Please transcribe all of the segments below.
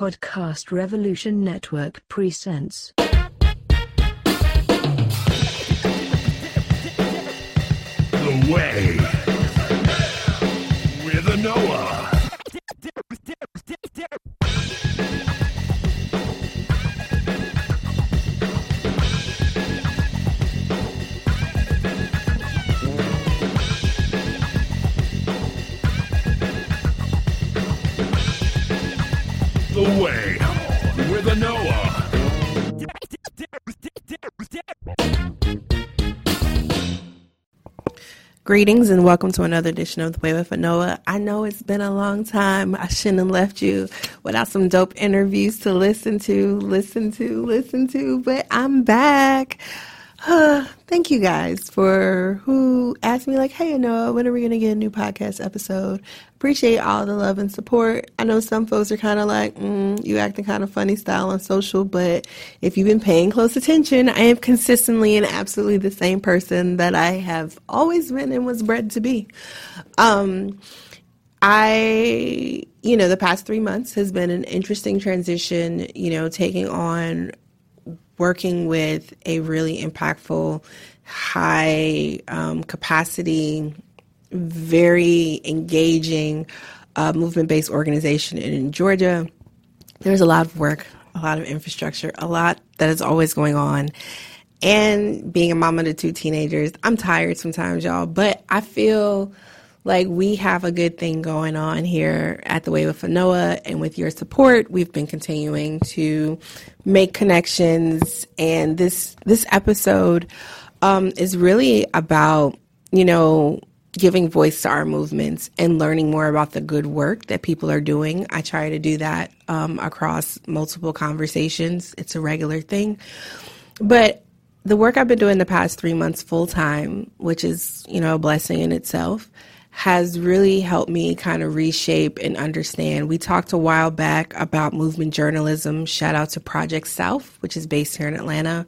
Podcast Revolution Network presents. The Way Greetings and welcome to another edition of The Way with Noah. I know it's been a long time. I shouldn't have left you without some dope interviews to listen to, listen to, listen to, but I'm back. Uh, thank you guys for who asked me like, hey Noah, when are we gonna get a new podcast episode? Appreciate all the love and support. I know some folks are kind of like, mm, you acting kind of funny style on social, but if you've been paying close attention, I am consistently and absolutely the same person that I have always been and was bred to be. Um, I, you know, the past three months has been an interesting transition, you know, taking on working with a really impactful, high um, capacity, very engaging uh, movement based organization in Georgia. There's a lot of work, a lot of infrastructure, a lot that is always going on. And being a mama to two teenagers, I'm tired sometimes, y'all, but I feel like we have a good thing going on here at the Way with Noah, and with your support, we've been continuing to make connections. And this this episode um, is really about you know giving voice to our movements and learning more about the good work that people are doing. I try to do that um, across multiple conversations. It's a regular thing, but the work I've been doing the past three months full time, which is you know a blessing in itself has really helped me kind of reshape and understand. We talked a while back about movement journalism. Shout out to Project South, which is based here in Atlanta,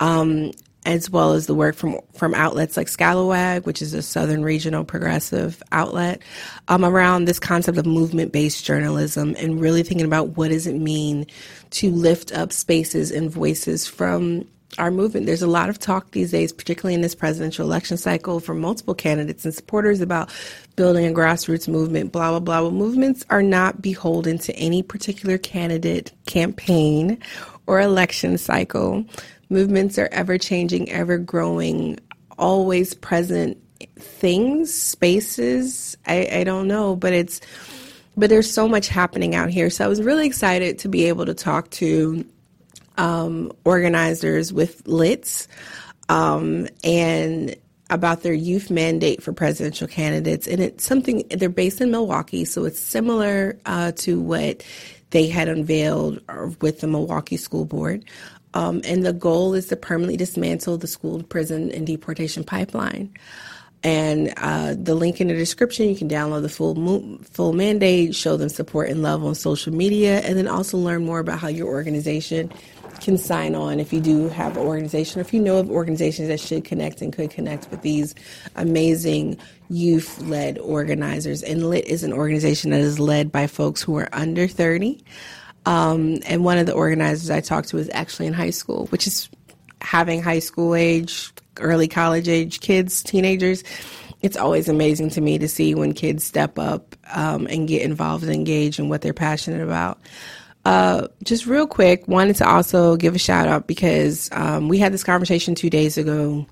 um, as well as the work from from outlets like Scalawag, which is a Southern regional progressive outlet, um, around this concept of movement based journalism and really thinking about what does it mean to lift up spaces and voices from our movement. There's a lot of talk these days, particularly in this presidential election cycle, from multiple candidates and supporters about building a grassroots movement, blah, blah, blah. Movements are not beholden to any particular candidate, campaign, or election cycle. Movements are ever changing, ever growing, always present things, spaces. I, I don't know, but it's, but there's so much happening out here. So I was really excited to be able to talk to um, organizers with LITS um, and about their youth mandate for presidential candidates. And it's something, they're based in Milwaukee, so it's similar uh, to what they had unveiled with the Milwaukee School Board. Um, and the goal is to permanently dismantle the school prison and deportation pipeline. And uh, the link in the description, you can download the full mo- full mandate, show them support and love on social media, and then also learn more about how your organization can sign on if you do have an organization or if you know of organizations that should connect and could connect with these amazing youth led organizers. And LIT is an organization that is led by folks who are under 30. Um, and one of the organizers I talked to is actually in high school, which is having high school age, early college age kids, teenagers. It's always amazing to me to see when kids step up um, and get involved and engage in what they're passionate about. Uh, just real quick, wanted to also give a shout out because um, we had this conversation two days ago.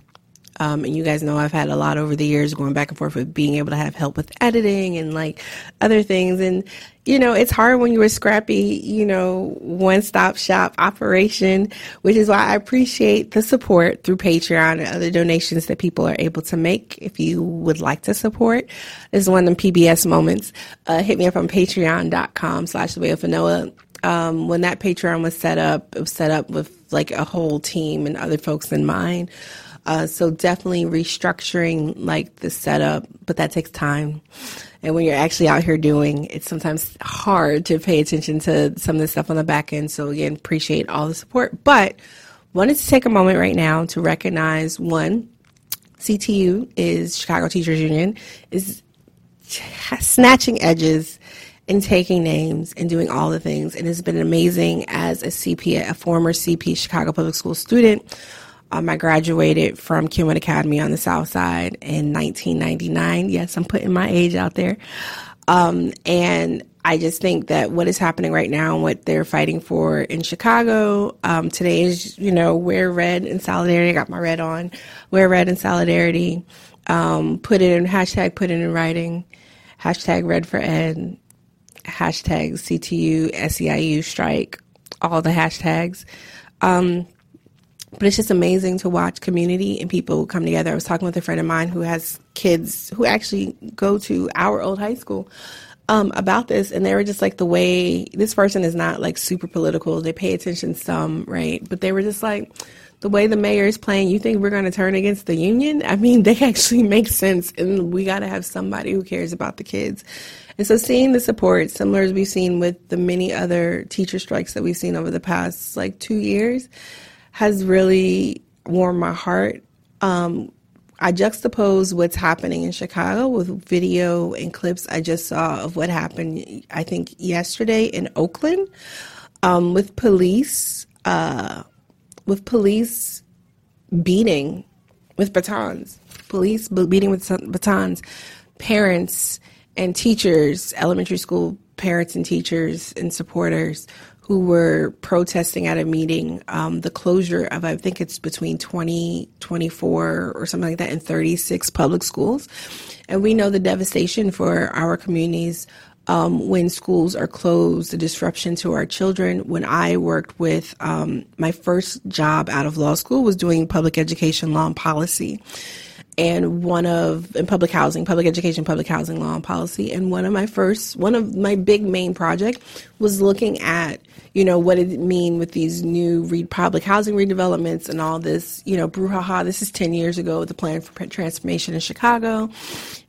Um, and you guys know I've had a lot over the years going back and forth with being able to have help with editing and like other things. And, you know, it's hard when you're a scrappy, you know, one stop shop operation, which is why I appreciate the support through Patreon and other donations that people are able to make. If you would like to support, this is one of them PBS moments. Uh, hit me up on patreon.com slash the way of Noah um, when that Patreon was set up, it was set up with like a whole team and other folks in mind. Uh, so definitely restructuring like the setup, but that takes time. And when you're actually out here doing, it's sometimes hard to pay attention to some of the stuff on the back end. So again, appreciate all the support, but wanted to take a moment right now to recognize one, CTU is Chicago Teachers Union is snatching edges and taking names and doing all the things. And it's been amazing as a CP, a former CP Chicago Public School student. Um, I graduated from Kenwood Academy on the South Side in 1999. Yes, I'm putting my age out there. Um, and I just think that what is happening right now and what they're fighting for in Chicago um, today is, you know, wear red in solidarity. I got my red on. Wear red in solidarity. Um, put it in hashtag. Put it in writing. Hashtag red for ed. Hashtag CTU SEIU strike. All the hashtags. Um, but it's just amazing to watch community and people come together. I was talking with a friend of mine who has kids who actually go to our old high school um, about this, and they were just like the way this person is not like super political. They pay attention some, right? But they were just like the way the mayor is playing. You think we're going to turn against the union? I mean, they actually make sense, and we got to have somebody who cares about the kids. And so, seeing the support, similar as we've seen with the many other teacher strikes that we've seen over the past like two years has really warmed my heart. Um, I juxtapose what's happening in Chicago with video and clips I just saw of what happened, I think, yesterday in Oakland um, with police, uh, with police beating with batons, police beating with batons, parents and teachers, elementary school parents and teachers and supporters who were protesting at a meeting um, the closure of, I think it's between 20, 24 or something like that, in 36 public schools. And we know the devastation for our communities um, when schools are closed, the disruption to our children. When I worked with um, my first job out of law school was doing public education law and policy and one of in public housing, public education, public housing law and policy. And one of my first, one of my big main project was looking at, you know, what did it mean with these new re- public housing redevelopments and all this, you know, brouhaha. This is 10 years ago, with the plan for transformation in Chicago.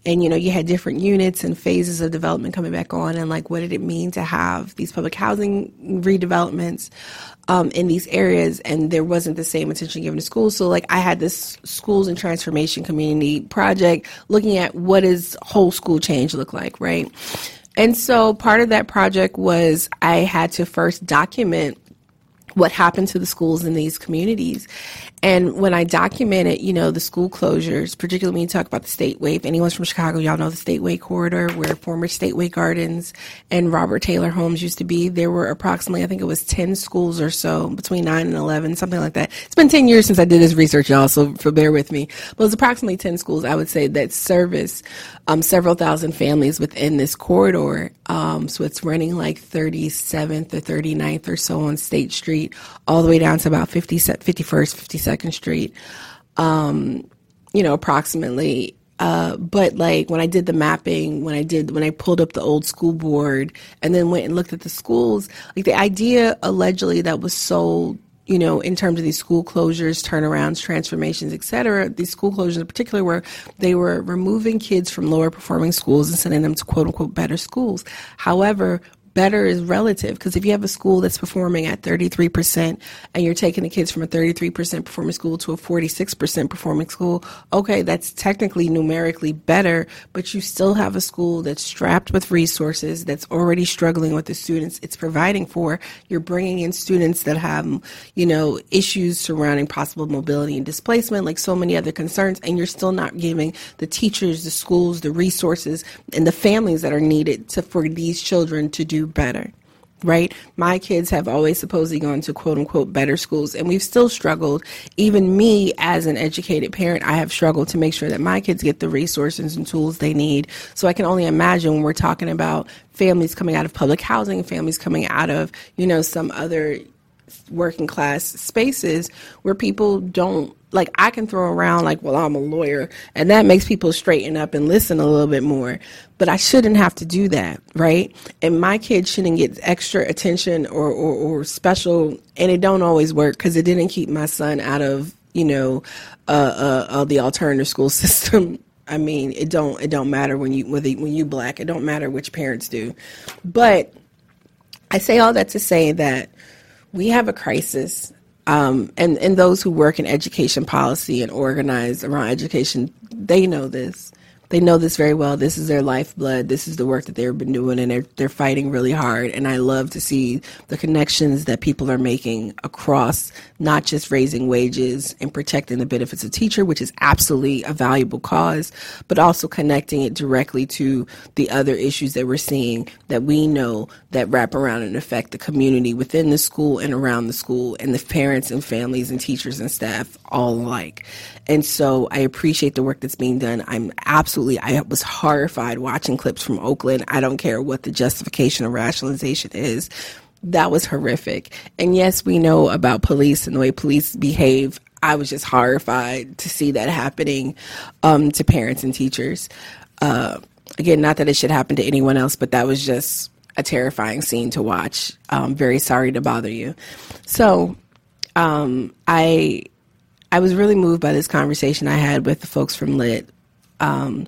And, you know, you had different units and phases of development coming back on. And like, what did it mean to have these public housing redevelopments? Um, in these areas, and there wasn't the same attention given to schools. So, like, I had this schools and transformation community project looking at what does whole school change look like, right? And so, part of that project was I had to first document what happened to the schools in these communities. And when I documented, you know, the school closures, particularly when you talk about the Stateway, if anyone's from Chicago, y'all know the Stateway corridor where former Stateway Gardens and Robert Taylor homes used to be. There were approximately, I think it was 10 schools or so, between 9 and 11, something like that. It's been 10 years since I did this research, y'all, so, bear with me. But it was approximately 10 schools, I would say, that service um, several thousand families within this corridor. Um, so it's running like 37th or 39th or so on State Street, all the way down to about 50, 51st, 52nd Street. Um, you know, approximately. Uh, but like when I did the mapping, when I did when I pulled up the old school board and then went and looked at the schools, like the idea allegedly that was sold you know, in terms of these school closures, turnarounds, transformations, et cetera, these school closures in particular were they were removing kids from lower performing schools and sending them to quote unquote better schools. However, better is relative because if you have a school that's performing at 33% and you're taking the kids from a 33% performing school to a 46% performing school, okay, that's technically numerically better, but you still have a school that's strapped with resources, that's already struggling with the students it's providing for. You're bringing in students that have, you know, issues surrounding possible mobility and displacement, like so many other concerns, and you're still not giving the teachers, the schools, the resources, and the families that are needed to, for these children to do better right? My kids have always supposedly gone to quote unquote better schools, and we've still struggled. Even me, as an educated parent, I have struggled to make sure that my kids get the resources and tools they need. So I can only imagine when we're talking about families coming out of public housing, families coming out of, you know, some other working class spaces where people don't like I can throw around like, well, I'm a lawyer, and that makes people straighten up and listen a little bit more. But I shouldn't have to do that, right? And my kids shouldn't get extra attention or, or, or special, and it don't always work because it didn't keep my son out of you know uh, uh, uh, the alternative school system. I mean, it don't it don't matter when you whether when you black. It don't matter which parents do, but I say all that to say that we have a crisis um, and, and those who work in education policy and organize around education, they know this, they know this very well. This is their lifeblood. This is the work that they've been doing, and they're they're fighting really hard. And I love to see the connections that people are making across not just raising wages and protecting the benefits of teacher, which is absolutely a valuable cause, but also connecting it directly to the other issues that we're seeing that we know that wrap around and affect the community within the school and around the school, and the parents and families and teachers and staff all alike. And so I appreciate the work that's being done. I'm absolutely, I was horrified watching clips from Oakland. I don't care what the justification or rationalization is. That was horrific. And yes, we know about police and the way police behave. I was just horrified to see that happening um, to parents and teachers. Uh, again, not that it should happen to anyone else, but that was just a terrifying scene to watch. Um, very sorry to bother you. So, um, I I was really moved by this conversation I had with the folks from Lit. Um,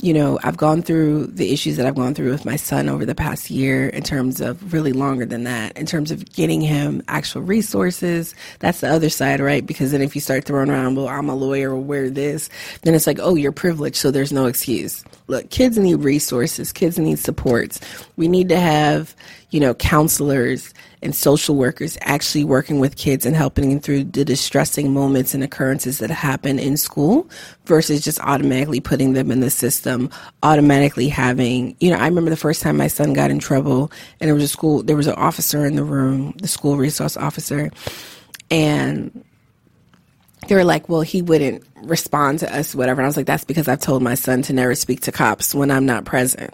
you know, I've gone through the issues that I've gone through with my son over the past year in terms of really longer than that, in terms of getting him actual resources. That's the other side, right? Because then if you start throwing around, well, I'm a lawyer or wear this, then it's like, oh, you're privileged, so there's no excuse. Look, kids need resources, kids need supports. We need to have, you know, counselors and social workers actually working with kids and helping them through the distressing moments and occurrences that happen in school versus just automatically putting them in the system, automatically having, you know, I remember the first time my son got in trouble and there was a school, there was an officer in the room, the school resource officer, and they were like, well, he wouldn't respond to us, whatever. And I was like, that's because I've told my son to never speak to cops when I'm not present.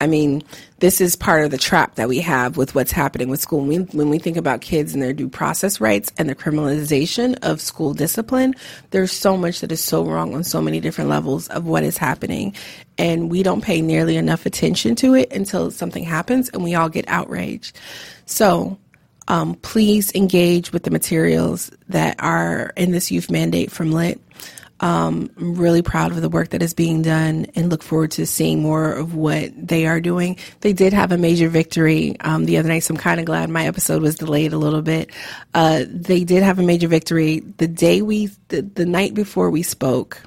I mean, this is part of the trap that we have with what's happening with school. When we, when we think about kids and their due process rights and the criminalization of school discipline, there's so much that is so wrong on so many different levels of what is happening. And we don't pay nearly enough attention to it until something happens and we all get outraged. So, um, please engage with the materials that are in this youth mandate from LIT. Um, I'm really proud of the work that is being done and look forward to seeing more of what they are doing. They did have a major victory um, the other night, so I'm kind of glad my episode was delayed a little bit. Uh, they did have a major victory the day we, the, the night before we spoke.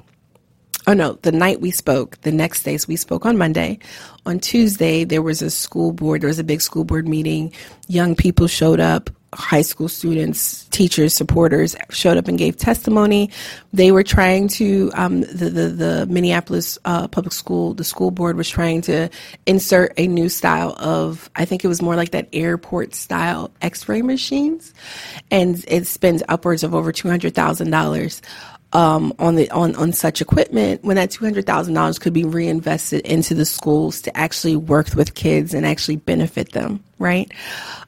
Oh no, the night we spoke, the next day, so we spoke on Monday. On Tuesday, there was a school board, there was a big school board meeting. Young people showed up high school students, teachers, supporters showed up and gave testimony. They were trying to, um, the, the, the, Minneapolis uh, Public School, the school board was trying to insert a new style of, I think it was more like that airport style x ray machines. And it spends upwards of over $200,000. Um, on the on on such equipment when that two hundred thousand dollars could be reinvested into the schools to actually work with kids and actually benefit them, right?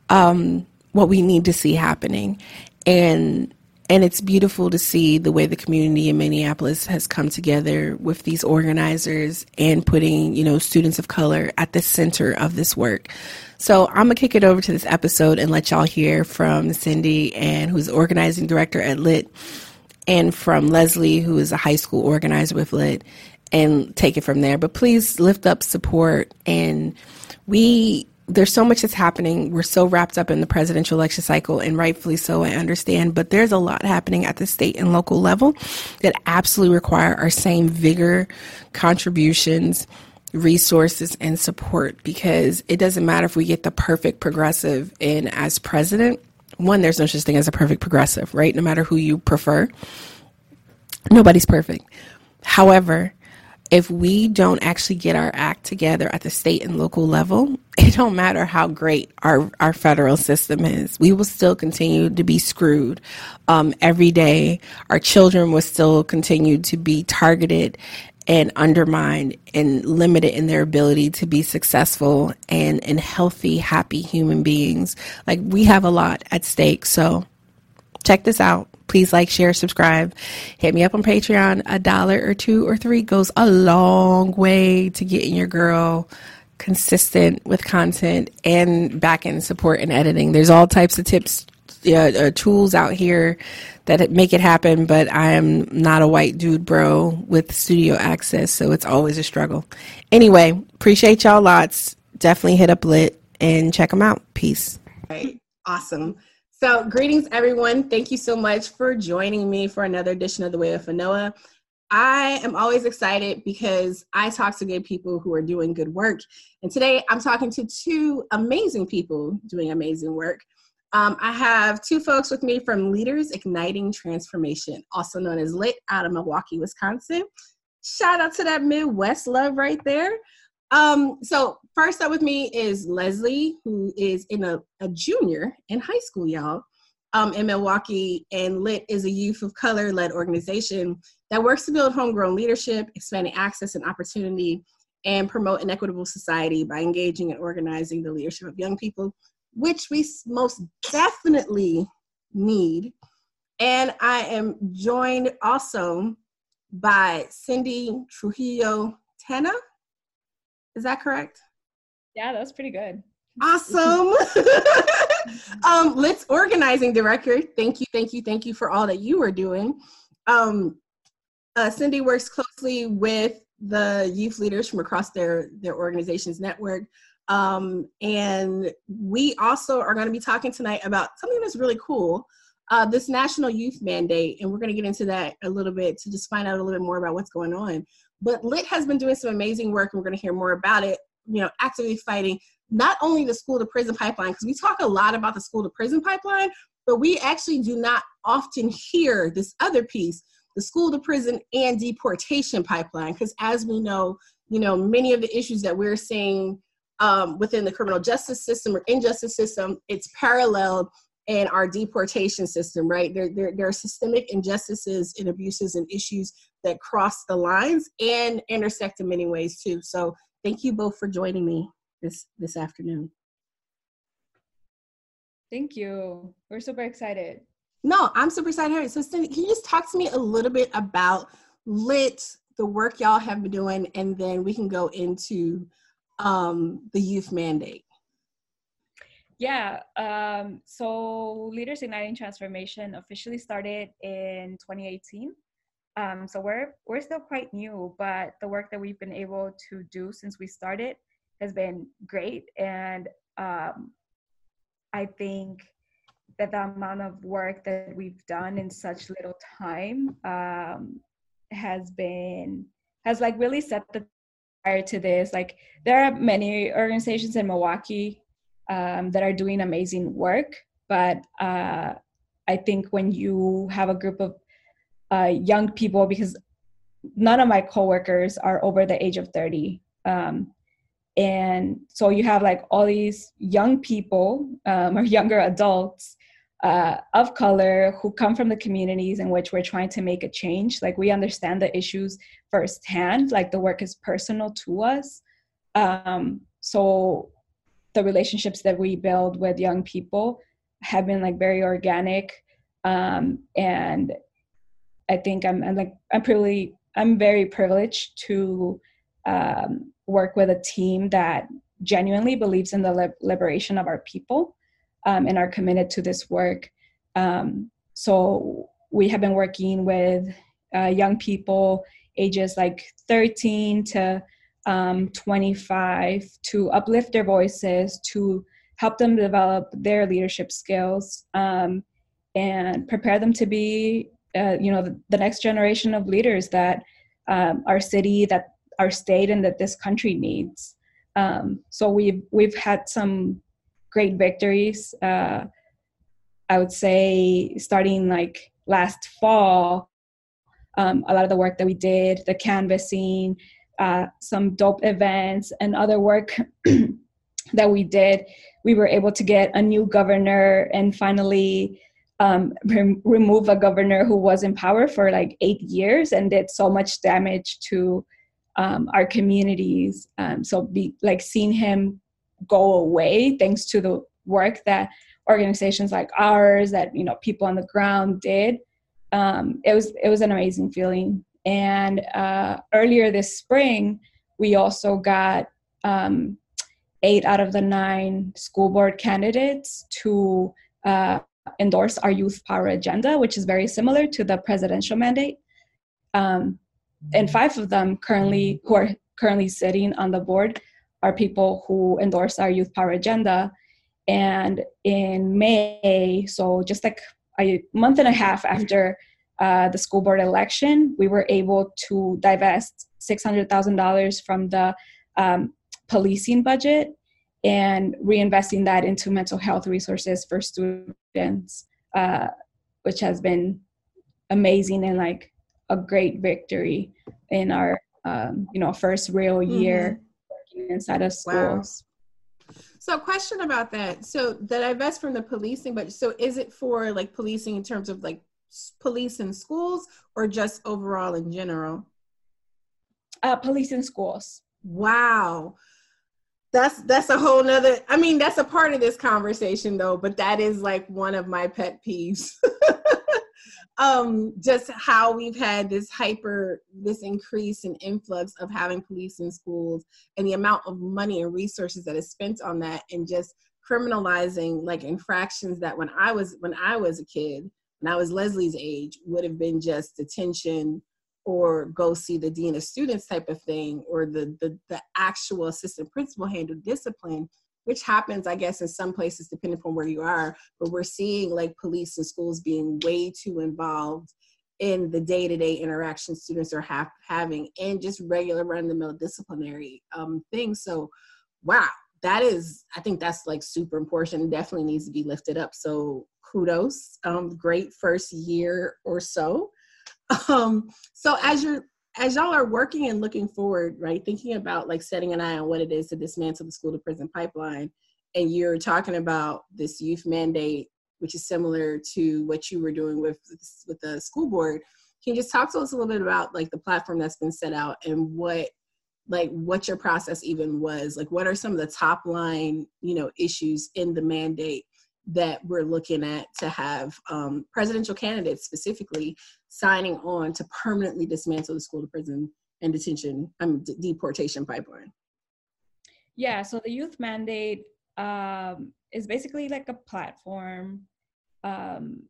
Um, what we need to see happening. And and it's beautiful to see the way the community in Minneapolis has come together with these organizers and putting, you know, students of color at the center of this work. So I'm gonna kick it over to this episode and let y'all hear from Cindy and who's organizing director at Lit and from Leslie, who is a high school organizer with Lit, and take it from there. But please lift up support and we there's so much that's happening. We're so wrapped up in the presidential election cycle, and rightfully so, I understand. But there's a lot happening at the state and local level that absolutely require our same vigor, contributions, resources, and support because it doesn't matter if we get the perfect progressive in as president. One, there's no such thing as a perfect progressive, right? No matter who you prefer, nobody's perfect. However, if we don't actually get our act together at the state and local level, it don't matter how great our, our federal system is. We will still continue to be screwed um, every day. Our children will still continue to be targeted and undermined and limited in their ability to be successful and, and healthy, happy human beings. Like we have a lot at stake. So check this out. Please like, share, subscribe. Hit me up on Patreon. A dollar or two or three goes a long way to getting your girl consistent with content and back end support and editing. There's all types of tips, uh, tools out here that make it happen, but I am not a white dude bro with studio access, so it's always a struggle. Anyway, appreciate y'all lots. Definitely hit up Lit and check them out. Peace. Right. Awesome. So, greetings, everyone. Thank you so much for joining me for another edition of The Way with Noah. I am always excited because I talk to good people who are doing good work. And today I'm talking to two amazing people doing amazing work. Um, I have two folks with me from Leaders Igniting Transformation, also known as LIT out of Milwaukee, Wisconsin. Shout out to that Midwest love right there. Um, so first up with me is Leslie, who is in a, a junior in high school, y'all, um, in Milwaukee, and LIT is a youth of color led organization that works to build homegrown leadership, expanding access and opportunity, and promote an equitable society by engaging and organizing the leadership of young people, which we most definitely need. And I am joined also by Cindy Trujillo Tena is that correct? Yeah, that's pretty good. Awesome. um, Lit's organizing director. Thank you, thank you, thank you for all that you are doing. Um, uh, Cindy works closely with the youth leaders from across their their organization's network. Um, and we also are going to be talking tonight about something that's really cool uh, this national youth mandate. And we're going to get into that a little bit to just find out a little bit more about what's going on. But Lit has been doing some amazing work, and we're going to hear more about it. You know, actively fighting not only the school to prison pipeline, because we talk a lot about the school to prison pipeline, but we actually do not often hear this other piece the school to prison and deportation pipeline because as we know you know many of the issues that we're seeing um, within the criminal justice system or injustice system it's paralleled in our deportation system right there, there, there are systemic injustices and abuses and issues that cross the lines and intersect in many ways too. So thank you both for joining me this this afternoon. Thank you. We're super excited. No, I'm super excited. So Cindy, can you just talk to me a little bit about Lit the work y'all have been doing and then we can go into um, the youth mandate yeah um, so leaders igniting transformation officially started in 2018 um, so we're we're still quite new, but the work that we've been able to do since we started has been great, and um, I think that the amount of work that we've done in such little time um, has been has like really set the fire to this. Like there are many organizations in Milwaukee um, that are doing amazing work, but uh, I think when you have a group of uh, young people because none of my coworkers are over the age of 30 um, and so you have like all these young people um, or younger adults uh, of color who come from the communities in which we're trying to make a change. Like we understand the issues firsthand like the work is personal to us. Um, so the relationships that we build with young people have been like very organic um, and I think I'm, I'm like I'm pretty I'm very privileged to um, work with a team that genuinely believes in the li- liberation of our people um, and are committed to this work. Um, so we have been working with uh, young people ages like 13 to um, 25 to uplift their voices, to help them develop their leadership skills, um, and prepare them to be uh, you know the, the, next generation of leaders that um, our city that our state and that this country needs. Um, so we've we've had some great victories uh, i would say starting like last fall um, a lot of the work that we did the canvassing uh, some dope events and other work that we did we were able to get a new governor and finally um, remove a governor who was in power for like eight years and did so much damage to um, our communities. Um, so be like seeing him go away thanks to the work that organizations like ours, that you know people on the ground did. Um, it was it was an amazing feeling. And uh, earlier this spring, we also got um, eight out of the nine school board candidates to uh, endorse our youth power agenda, which is very similar to the presidential mandate. Um, and five of them currently who are currently sitting on the board are people who endorse our youth power agenda. And in May, so just like a month and a half after uh, the school board election, we were able to divest $600,000 from the um, policing budget and reinvesting that into mental health resources for students, uh, which has been amazing and like a great victory in our um, you know first real year mm-hmm. working inside of schools. Wow. So, question about that. So, the divest from the policing, but so is it for like policing in terms of like police in schools or just overall in general? Uh, police in schools. Wow that's that's a whole nother i mean that's a part of this conversation though but that is like one of my pet peeves um just how we've had this hyper this increase in influx of having police in schools and the amount of money and resources that is spent on that and just criminalizing like infractions that when i was when i was a kid when i was leslie's age would have been just detention or go see the dean of students type of thing or the the, the actual assistant principal handle discipline which happens i guess in some places depending upon where you are. But we're seeing like police and schools being way too involved in the day-to-day interaction students are have, having and just regular run-of-the-mill disciplinary um, things. So wow that is i think that's like super important definitely needs to be lifted up so kudos um, great first year or so um, so as you're as y'all are working and looking forward, right, thinking about like setting an eye on what it is to dismantle the school to prison pipeline, and you're talking about this youth mandate, which is similar to what you were doing with with the school board. Can you just talk to us a little bit about like the platform that's been set out and what like what your process even was like what are some of the top line you know issues in the mandate that we're looking at to have um, presidential candidates specifically signing on to permanently dismantle the school to prison and detention um, d- deportation pipeline? Yeah so the youth mandate um, is basically like a platform um,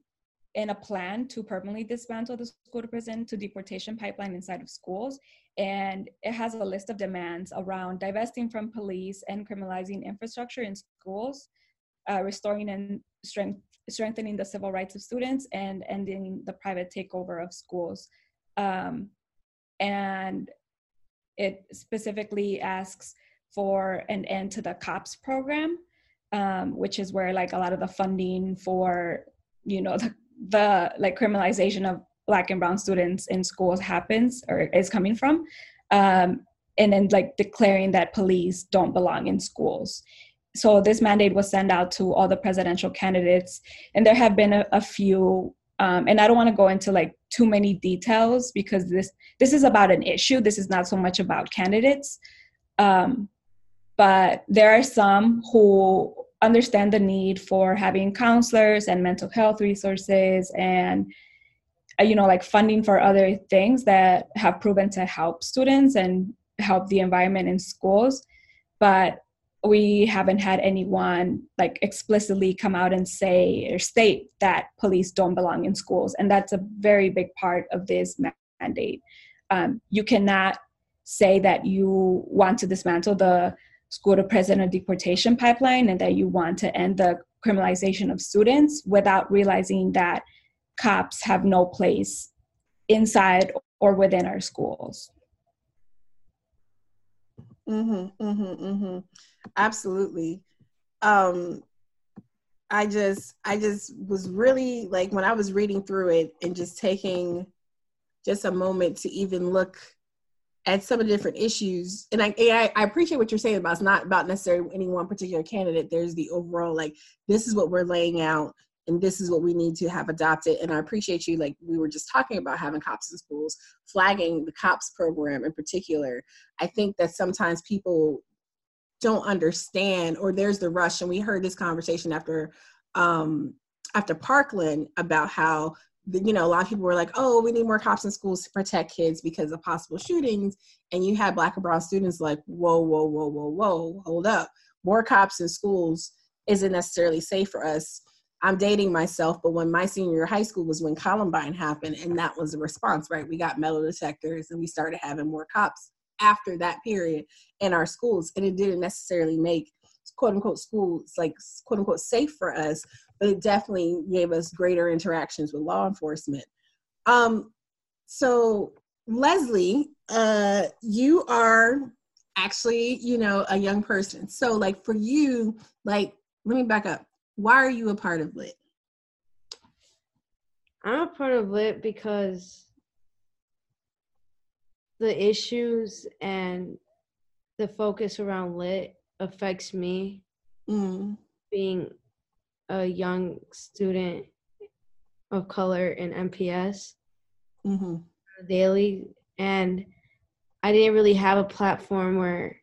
and a plan to permanently dismantle the school to prison to deportation pipeline inside of schools and it has a list of demands around divesting from police and criminalizing infrastructure in schools uh, restoring and strength, strengthening the civil rights of students and ending the private takeover of schools. Um, and it specifically asks for an end to the COPS program, um, which is where like a lot of the funding for, you know, the, the like criminalization of black and brown students in schools happens or is coming from. Um, and then like declaring that police don't belong in schools so this mandate was sent out to all the presidential candidates and there have been a, a few um, and i don't want to go into like too many details because this this is about an issue this is not so much about candidates um, but there are some who understand the need for having counselors and mental health resources and uh, you know like funding for other things that have proven to help students and help the environment in schools. But we haven't had anyone like explicitly come out and say or state that police don't belong in schools. And that's a very big part of this mandate. Um, you cannot say that you want to dismantle the school to prison deportation pipeline and that you want to end the criminalization of students without realizing that cops have no place inside or within our schools mm-hmm, mm-hmm, mm-hmm. Absolutely. Um, I just, I just was really like when I was reading through it and just taking just a moment to even look at some of the different issues. And I, I, appreciate what you're saying about it's not about necessarily any one particular candidate. There's the overall like this is what we're laying out and this is what we need to have adopted. And I appreciate you, like we were just talking about having cops in schools, flagging the cops program in particular. I think that sometimes people don't understand or there's the rush and we heard this conversation after um after parkland about how you know a lot of people were like oh we need more cops in schools to protect kids because of possible shootings and you had black and brown students like whoa whoa whoa whoa whoa hold up. More cops in schools isn't necessarily safe for us. I'm dating myself but when my senior year high school was when columbine happened and that was the response right? We got metal detectors and we started having more cops after that period in our schools and it didn't necessarily make quote unquote schools like quote unquote safe for us but it definitely gave us greater interactions with law enforcement Um, so Leslie, uh, you are actually, you know, a young person. So like for you, like, let me back up. Why are you a part of Lit? I'm a part of Lit because the issues and the focus around Lit affects me Mm, being a young student of color in MPS hmm daily. And I didn't really have a platform where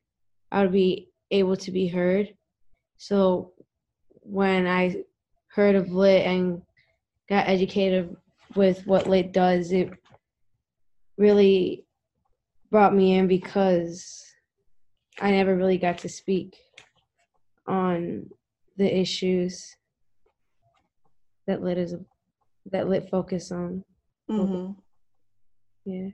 I would be able to be heard. So when I heard of Lit and got educated with what Lit does, it really brought me in because I never really got to speak on the issues that Lit is that Lit focus on. hmm Yeah.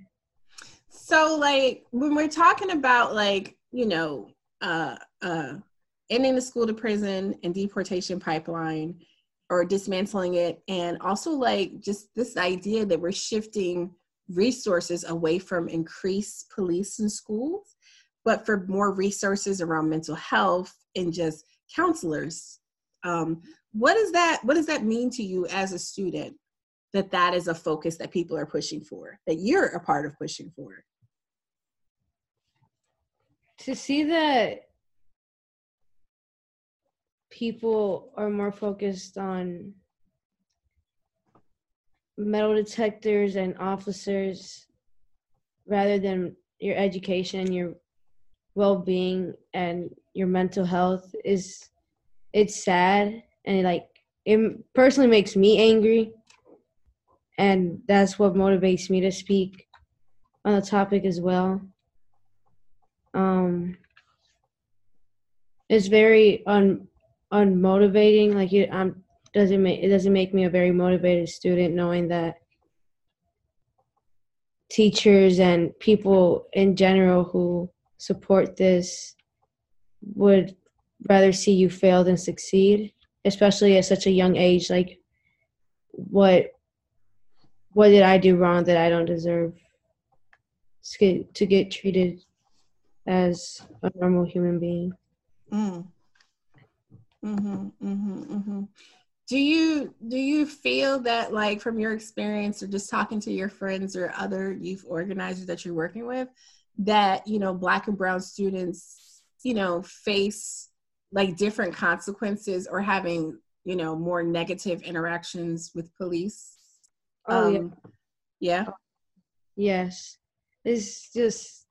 So like when we're talking about like, you know, uh uh ending the school to prison and deportation pipeline or dismantling it and also like just this idea that we're shifting resources away from increased police in schools but for more resources around mental health and just counselors um, what does that what does that mean to you as a student that that is a focus that people are pushing for that you're a part of pushing for? To see that people are more focused on metal detectors and officers rather than your education your well-being and your mental health is it's sad and it, like it personally makes me angry. And that's what motivates me to speak on the topic as well. Um it's very un unmotivating like it um doesn't make it doesn't make me a very motivated student knowing that teachers and people in general who support this would rather see you fail than succeed especially at such a young age like what what did i do wrong that i don't deserve to get, treated as a normal human being Mm. Mhm. Mhm. Mhm. Do you do you feel that like from your experience or just talking to your friends or other youth organizers that you're working with that you know black and brown students you know face like different consequences or having you know more negative interactions with police? Oh, yeah. Um, yeah. Yes. It's just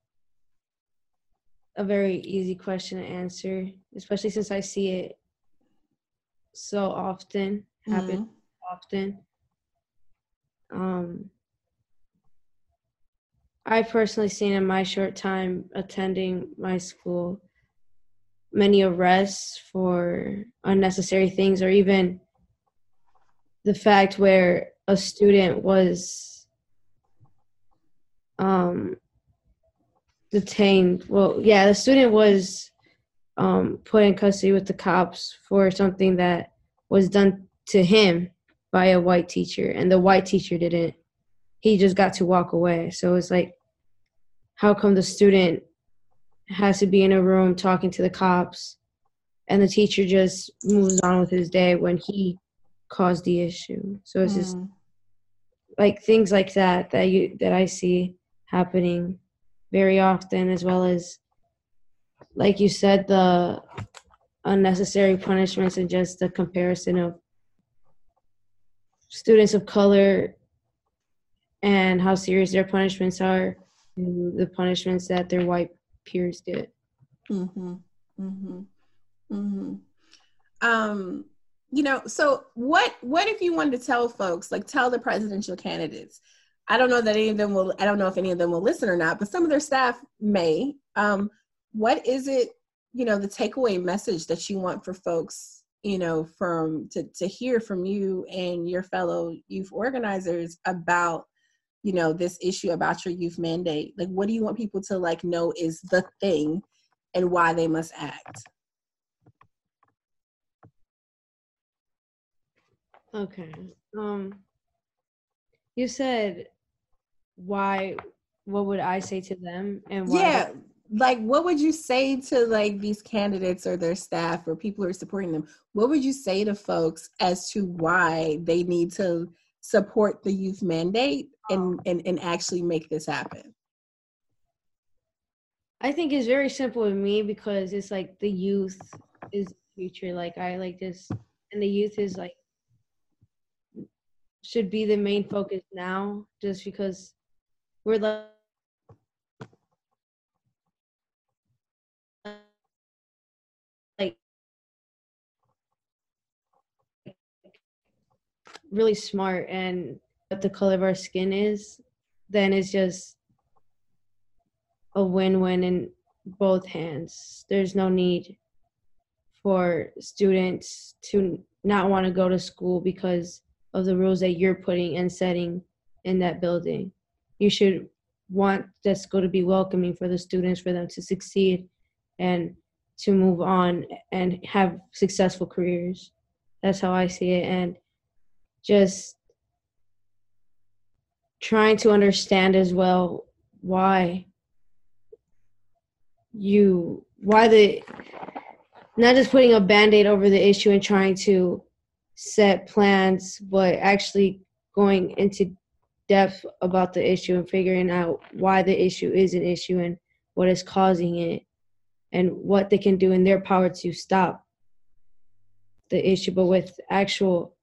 a very easy question to answer, especially since I see it so often happen Mhm. often. Um I've personally seen in my short time attending my school many arrests for unnecessary things or even the fact where a student was um detained. Well yeah the student was um put in custody with the cops for something that was done to him by a white teacher and the white teacher didn't he just got to walk away so it's like how come the student has to be in a room talking to the cops and the teacher just moves on with his day when he caused the issue so it's just Mm. like things like that that you that I see happening very often as well as like you said the unnecessary punishments and just the comparison of students of color and how serious their punishments are to the punishments that their white peers get. Mm-hmm. Mm-hmm. Mm-hmm. Um, you know, so what what if you wanted to tell folks, like tell the presidential candidates? I don't know that any of them will I don't know if any of them will listen or not, but some of their staff may. Um, what is it, you know, the takeaway message that you want for folks, you know, from to to hear from you and your fellow youth organizers about you know this issue about your youth mandate like what do you want people to like know is the thing and why they must act Okay. Um You said why what would I say to them and why Yeah. Like what would you say to like these candidates or their staff or people who are supporting them? What would you say to folks as to why they need to support the youth mandate and and, and actually make this happen? I think it's very simple with me because it's like the youth is future. Like I like this, and the youth is like should be the main focus now, just because we're. Like really smart and what the color of our skin is, then it's just a win-win in both hands. There's no need for students to not want to go to school because of the rules that you're putting and setting in that building. You should want that school to be welcoming for the students for them to succeed and to move on and have successful careers. That's how I see it and just trying to understand as well why you why the not just putting a band-aid over the issue and trying to set plans but actually going into depth about the issue and figuring out why the issue is an issue and what is causing it and what they can do in their power to stop the issue but with actual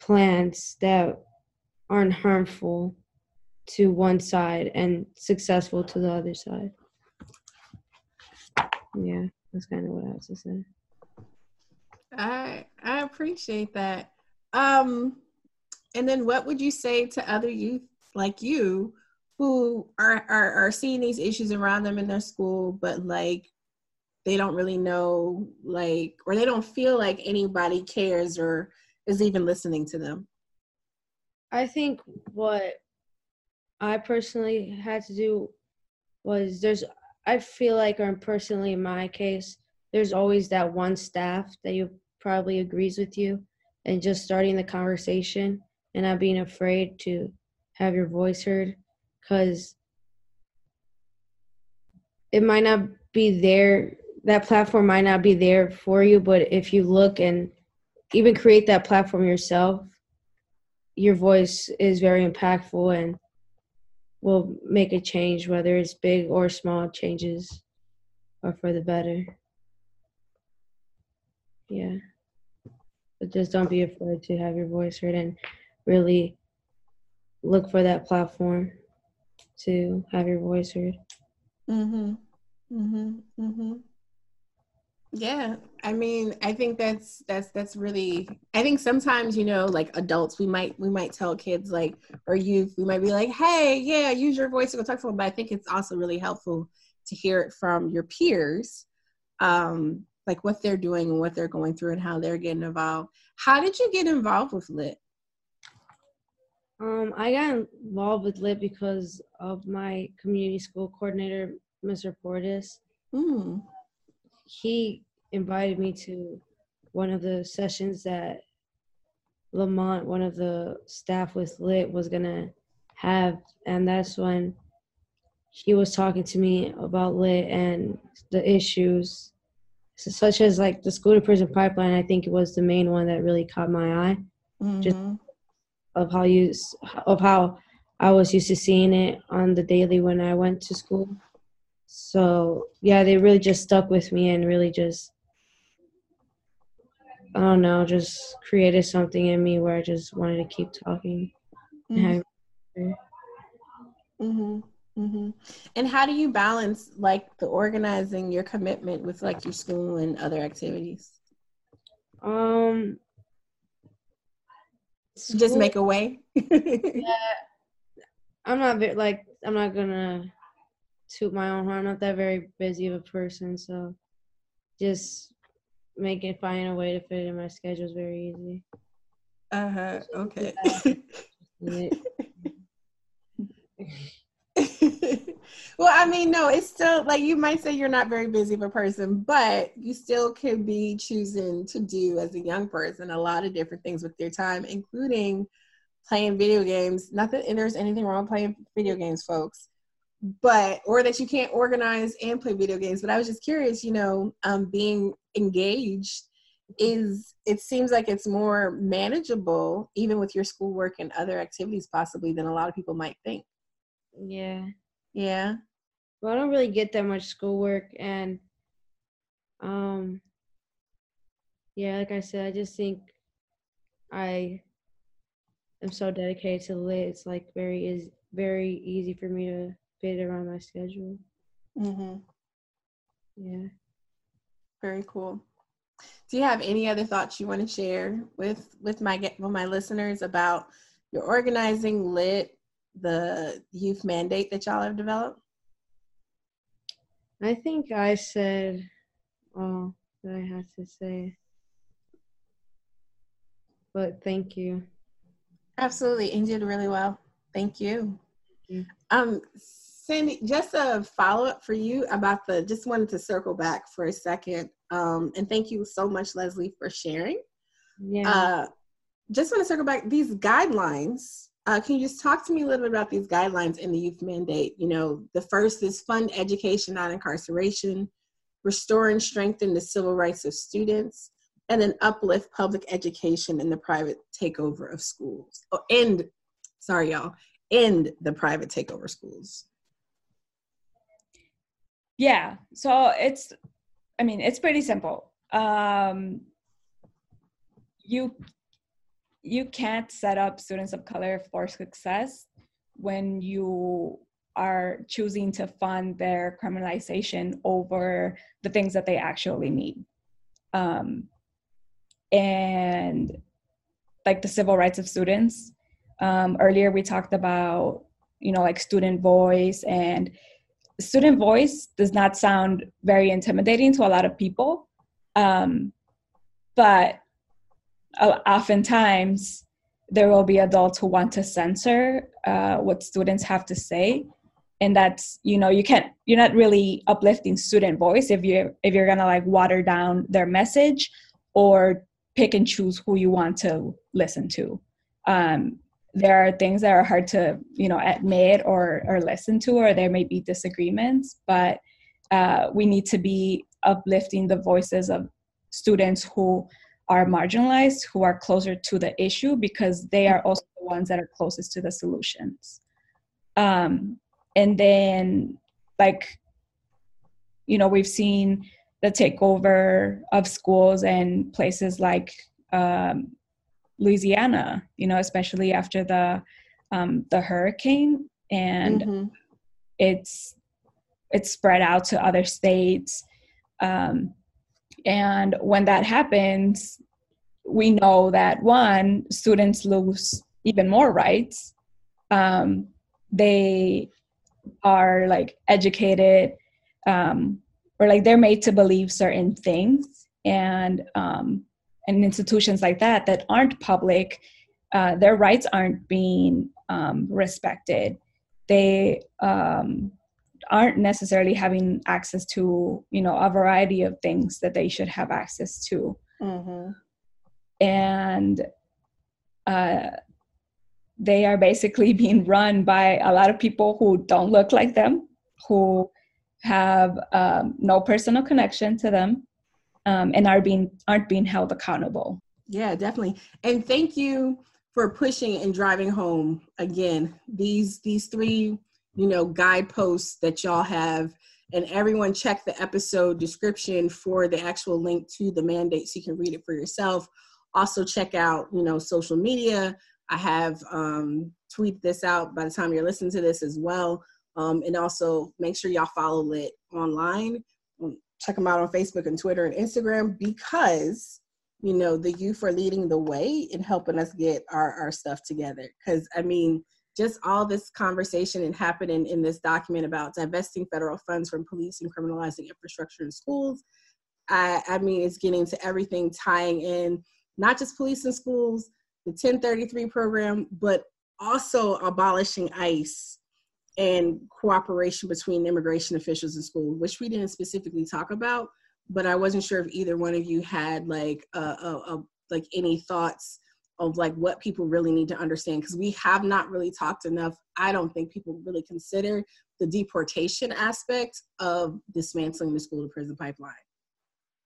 plans that aren't harmful to one side and successful to the other side yeah, that's kind of what I have to say. I I appreciate that. Um, and then what would you say to other youth like you who are, are are seeing these issues around them in their school, but like they don't really know like or they don't feel like anybody cares or is even listening to them? I think what I personally had to do was there's I feel like, or personally in my case, there's always that one staff that you probably agrees with you, and just starting the conversation and not being afraid to have your voice heard, because it might not be there. That platform might not be there for you, but if you look and even create that platform yourself, your voice is very impactful and will make a change, whether it's big or small changes, or for the better. Yeah. But just don't be afraid to have your voice heard and really look for that platform to have your voice heard. Mhm. Mhm. Mhm. Yeah, I mean, I think that's that's that's really. I think sometimes you know, like adults, we might we might tell kids like or youth, we might be like, "Hey, yeah, use your voice to go talk to someone." But I think it's also really helpful to hear it from your peers, um, like what they're doing and what they're going through and how they're getting involved. How did you get involved with Lit? Um, I got involved with Lit because of my community school coordinator, Mr. Portis. Mm. He invited me to one of the sessions that Lamont, one of the staff with Lit, was gonna have, and that's when he was talking to me about Lit and the issues, such as like the school to prison pipeline. I think it was the main one that really caught my eye Just- Mhm. of how you of how I was used to seeing it on the daily when I went to school. So yeah, they really just stuck with me and really just I don't know, just created something in me where I just wanted to keep talking. and Mhm. And how do you balance like the organizing your commitment with like your school and other activities? Um, Just make a way. yeah. I'm not very like I'm not gonna toot my own horn. I'm not that very busy of a person, so just making finding a way to fit it in my schedule is very easy. uh huh. Okay. Well, I mean, no, it's still like you might say you're not very busy of a person, but you still could be choosing to do as a young person a lot of different things with your time, including playing video games. Not that there's anything wrong with playing video games, folks, but or that you can't organize and play video games. But I was just curious, you know, um, being engaged is it seems like it's more manageable even with your schoolwork and other activities possibly than a lot of people might think. Yeah. Yeah. Well, I don't really get that much schoolwork and um yeah, like I said, I just think I am so dedicated to lit. It's like very is very easy for me to fit around my schedule. mm-hmm. Yeah. Very cool. Do you have any other thoughts you want to share with with my with my listeners about your organizing lit, the youth mandate that y'all have developed? I think I said all that I had to say. But thank you. Absolutely, and you did really well. Thank you. you. Um, Cindy, just a follow up for you about the. Just wanted to circle back for a second, um, and thank you so much, Leslie, for sharing. Yeah. Uh, just want to circle back these guidelines. Uh, can you just talk to me a little bit about these guidelines in the youth mandate? You know, the first is fund education, not incarceration, restore and strengthen the civil rights of students, and then uplift public education in the private takeover of schools. Oh, end, sorry, y'all, end the private takeover schools. Yeah. So it's, I mean, it's pretty simple. Um, you you can't set up students of color for success when you are choosing to fund their criminalization over the things that they actually need. Um, and like the civil rights of students. Um, earlier, we talked about, you know, like student voice, and student voice does not sound very intimidating to a lot of people. Um, but oftentimes there will be adults who want to censor uh, what students have to say and that's you know you can't you're not really uplifting student voice if you're if you're gonna like water down their message or pick and choose who you want to listen to um, there are things that are hard to you know admit or or listen to or there may be disagreements but uh, we need to be uplifting the voices of students who are marginalized who are closer to the issue because they are also the ones that are closest to the solutions. Um, and then like you know we've seen the takeover of schools and places like um, louisiana you know especially after the um, the hurricane and mm-hmm. it's it's spread out to other states um, and when that happens, we know that one, students lose even more rights. Um, they are like educated um, or like they're made to believe certain things and um, and institutions like that that aren't public uh, their rights aren't being um, respected. They um, aren't necessarily having access to you know a variety of things that they should have access to. Mm-hmm. and uh, they are basically being run by a lot of people who don't look like them who have um, no personal connection to them um, and are being aren't being held accountable yeah definitely and thank you for pushing and driving home again these these three you know, guideposts that y'all have. And everyone check the episode description for the actual link to the mandate so you can read it for yourself. Also, check out, you know, social media. I have um, this out by the time you're listening to this as well. Um, and also make sure y'all follow Lit online. Check them out on Facebook and Twitter and Instagram because you know the youth are leading the way in helping us get our, our stuff together. Because I mean, just all this conversation and happening in this document about divesting federal funds from police and criminalizing infrastructure in schools. I, I mean, it's getting to everything tying in not just police and schools, the 1033 program, but also abolishing ICE and cooperation between immigration officials and schools, which we didn't specifically talk about. But I wasn't sure if either one of you had like a, a, a like any thoughts of like what people really need to understand because we have not really talked enough i don't think people really consider the deportation aspect of dismantling the school to prison pipeline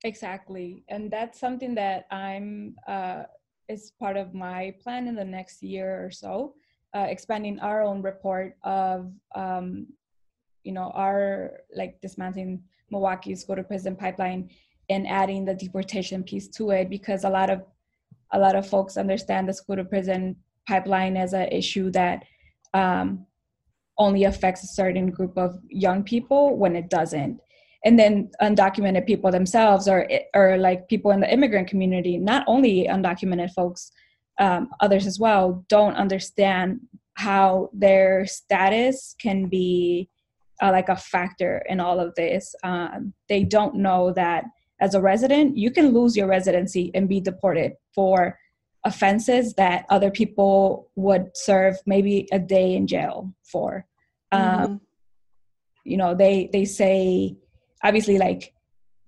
Exactly. And that's something that I'm, uh, is part of my plan in the next year or so, uh, expanding our own report of, um, you know, our like dismantling Milwaukee's school to prison pipeline and adding the deportation piece to it because a lot of, a lot of folks understand the school to prison pipeline as an issue that um, only affects a certain group of young people when it doesn't. And then undocumented people themselves or or like people in the immigrant community not only undocumented folks um, others as well don't understand how their status can be uh, like a factor in all of this um, they don't know that as a resident you can lose your residency and be deported for offenses that other people would serve maybe a day in jail for um, mm-hmm. you know they they say obviously like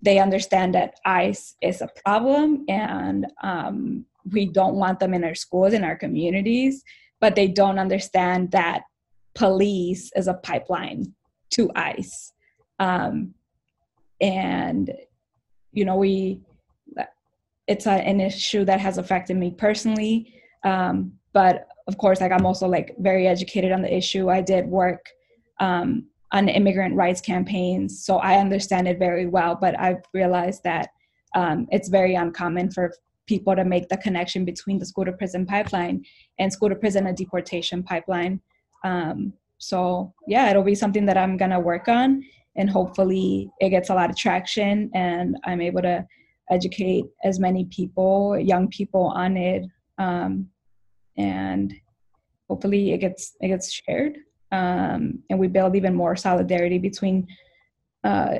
they understand that ice is a problem and um, we don't want them in our schools in our communities but they don't understand that police is a pipeline to ice um, and you know we it's a, an issue that has affected me personally um, but of course like i'm also like very educated on the issue i did work um, on immigrant rights campaigns, so I understand it very well. But I've realized that um, it's very uncommon for people to make the connection between the school to prison pipeline and school to prison and deportation pipeline. Um, so yeah, it'll be something that I'm gonna work on, and hopefully it gets a lot of traction, and I'm able to educate as many people, young people, on it, um, and hopefully it gets it gets shared um, and we build even more solidarity between uh,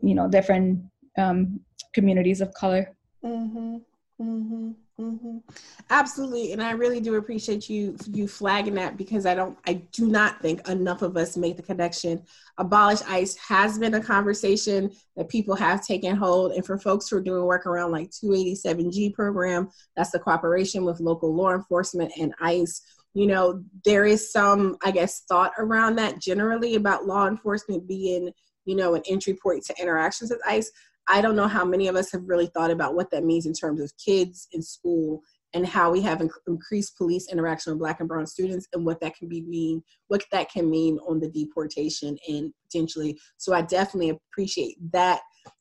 you know different um, communities of color mm-hmm. Mm-hmm. Mm-hmm. Absolutely, and I really do appreciate you you flagging that because I don't I do not think enough of us make the connection. Abolish ICE has been a conversation that people have taken hold, and for folks who are doing work around like 287G program, that's the cooperation with local law enforcement and ICE you know there is some i guess thought around that generally about law enforcement being you know an entry point to interactions with ice i don't know how many of us have really thought about what that means in terms of kids in school and how we have inc- increased police interaction with black and brown students and what that can be mean what that can mean on the deportation and potentially so i definitely appreciate that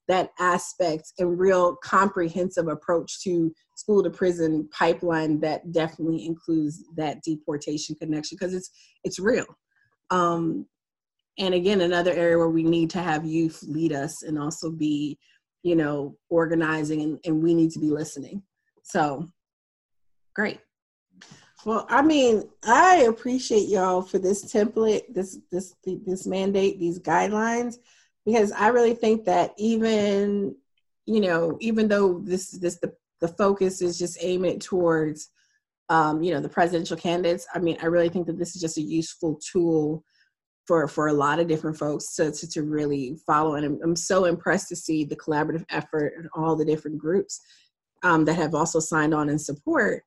that aspect and real comprehensive approach to school to prison pipeline that definitely includes that deportation connection because it's it's real. Um, and again another area where we need to have youth lead us and also be you know organizing and, and we need to be listening so great well i mean i appreciate y'all for this template this this this mandate these guidelines because I really think that even you know even though this this the the focus is just aiming towards um, you know the presidential candidates. I mean, I really think that this is just a useful tool for for a lot of different folks to to, to really follow. And I'm, I'm, so impressed to see the collaborative effort and all the different groups um, that have also signed on and support.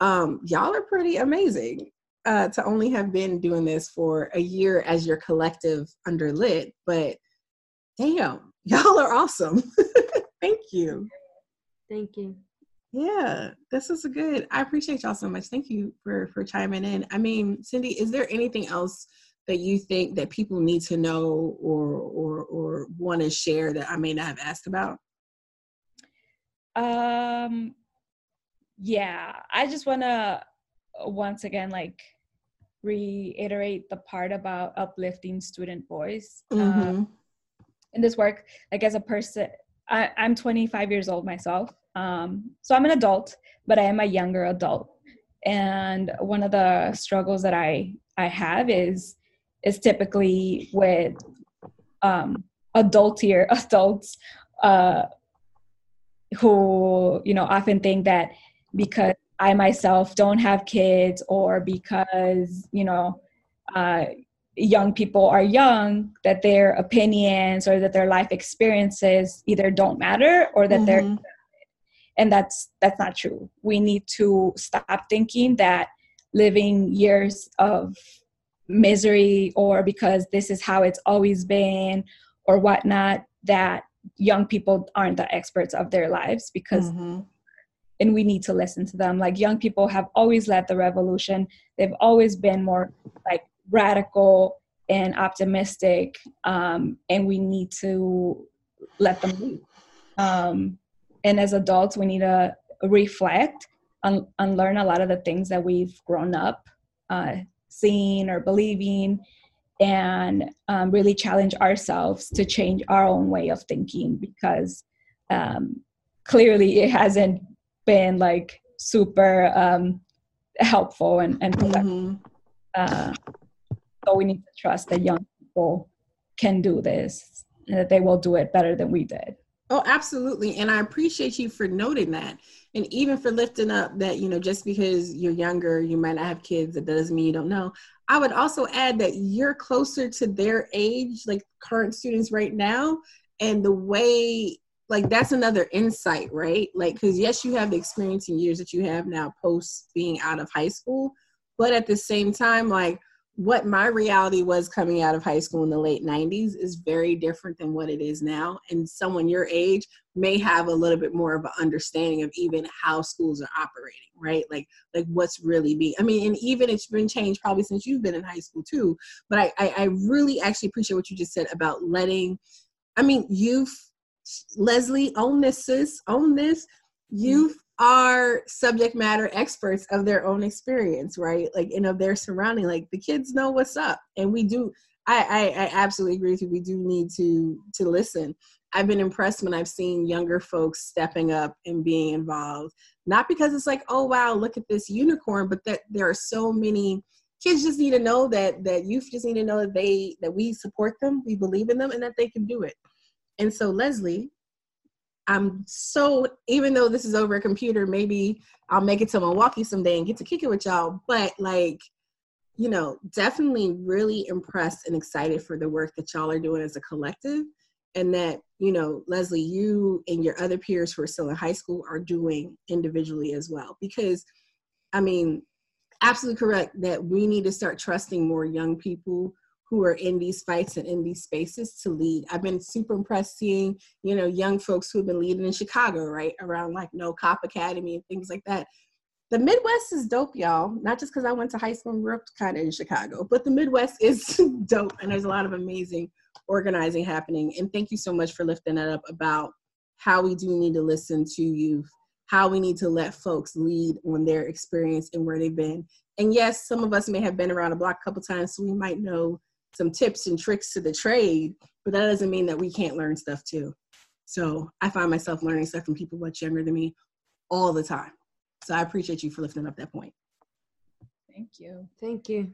Um, y'all are pretty amazing uh, to only have been doing this for a year as your collective under lit, but damn, y'all are awesome. Thank you. Thank you. Yeah, this is a good. I appreciate y'all so much. Thank you for for chiming in. I mean, Cindy, is there anything else that you think that people need to know or or or want to share that I may not have asked about? Um, yeah, I just want to once again like reiterate the part about uplifting student voice. Mm-hmm. Um, in this work like as a person I, i'm 25 years old myself um, so i'm an adult but i am a younger adult and one of the struggles that i i have is is typically with um adultier adults uh who you know often think that because i myself don't have kids or because you know uh young people are young that their opinions or that their life experiences either don't matter or that mm-hmm. they're and that's that's not true we need to stop thinking that living years of misery or because this is how it's always been or whatnot that young people aren't the experts of their lives because Mm-hmm. and we need to listen to them. Like young people have always led the revolution. They've always been more like radical and optimistic um, and we need to let them lead um, and as adults we need to reflect and unlearn a lot of the things that we've grown up uh, seeing or believing and um, really challenge ourselves to change our own way of thinking because um, clearly it hasn't been like super um, helpful and, and. Mhm. Uh, so we need to trust that young people can do this and that they will do it better than we did Oh, absolutely. And I appreciate you for noting that. And even for lifting up that, you know, just because you're younger, you might not have kids, that doesn't mean you don't know. I would also add that you're closer to their age, like current students right now, and the way, like, that's another insight, right? Like, because yes, you have the experience and years that you have now post being out of high school, but at the same time, like, what my reality was coming out of high school in the late 90s is very different than what it is now. And someone your age may have a little bit more of an understanding of even how schools are operating, right? Like like what's really being I mean, and even it's been changed probably since you've been in high school too. But I, I, I really actually appreciate what you just said about letting I mean youth Leslie, own this, sis, own this. Mm-hmm. Youth are subject matter experts of their own experience, right? Like, and of their surrounding. Like, the kids know what's up, and we do. I, I, I absolutely agree with you. We do need to to listen. I've been impressed when I've seen younger folks stepping up and being involved. Not because it's like, oh wow, look at this unicorn, but that there are so many kids just need to know that that youth just need to know that they that we support them, we believe in them, and that they can do it. And so, Leslie, I'm so even though this is over a computer, maybe I'll make it to Milwaukee someday and get to kick it with y'all. But like, you know, definitely really impressed and excited for the work that y'all are doing as a collective. And that, you know, Leslie, you and your other peers who are still in high school are doing individually as well. Because I mean, absolutely correct that we need to start trusting more young people who are in these fights and in these spaces to lead. I've been super impressed seeing, you know, young folks who have been leading in Chicago, right? Around like No Cop Academy and things like that. The Midwest is dope, y'all. Not just because I went to high school and grew up kind of in Chicago, but the Midwest is dope. And there's a lot of amazing organizing happening. And thank you so much for lifting that up about how we do need to listen to youth, how we need to let folks lead on their experience and where they've been. And yes, some of us may have been around the block a couple times, so we might know some tips and tricks to the trade, but that doesn't mean that we can't learn stuff too. So I find myself learning stuff from people much younger than me all the time. So I appreciate you for lifting up that point. thank you Thank you.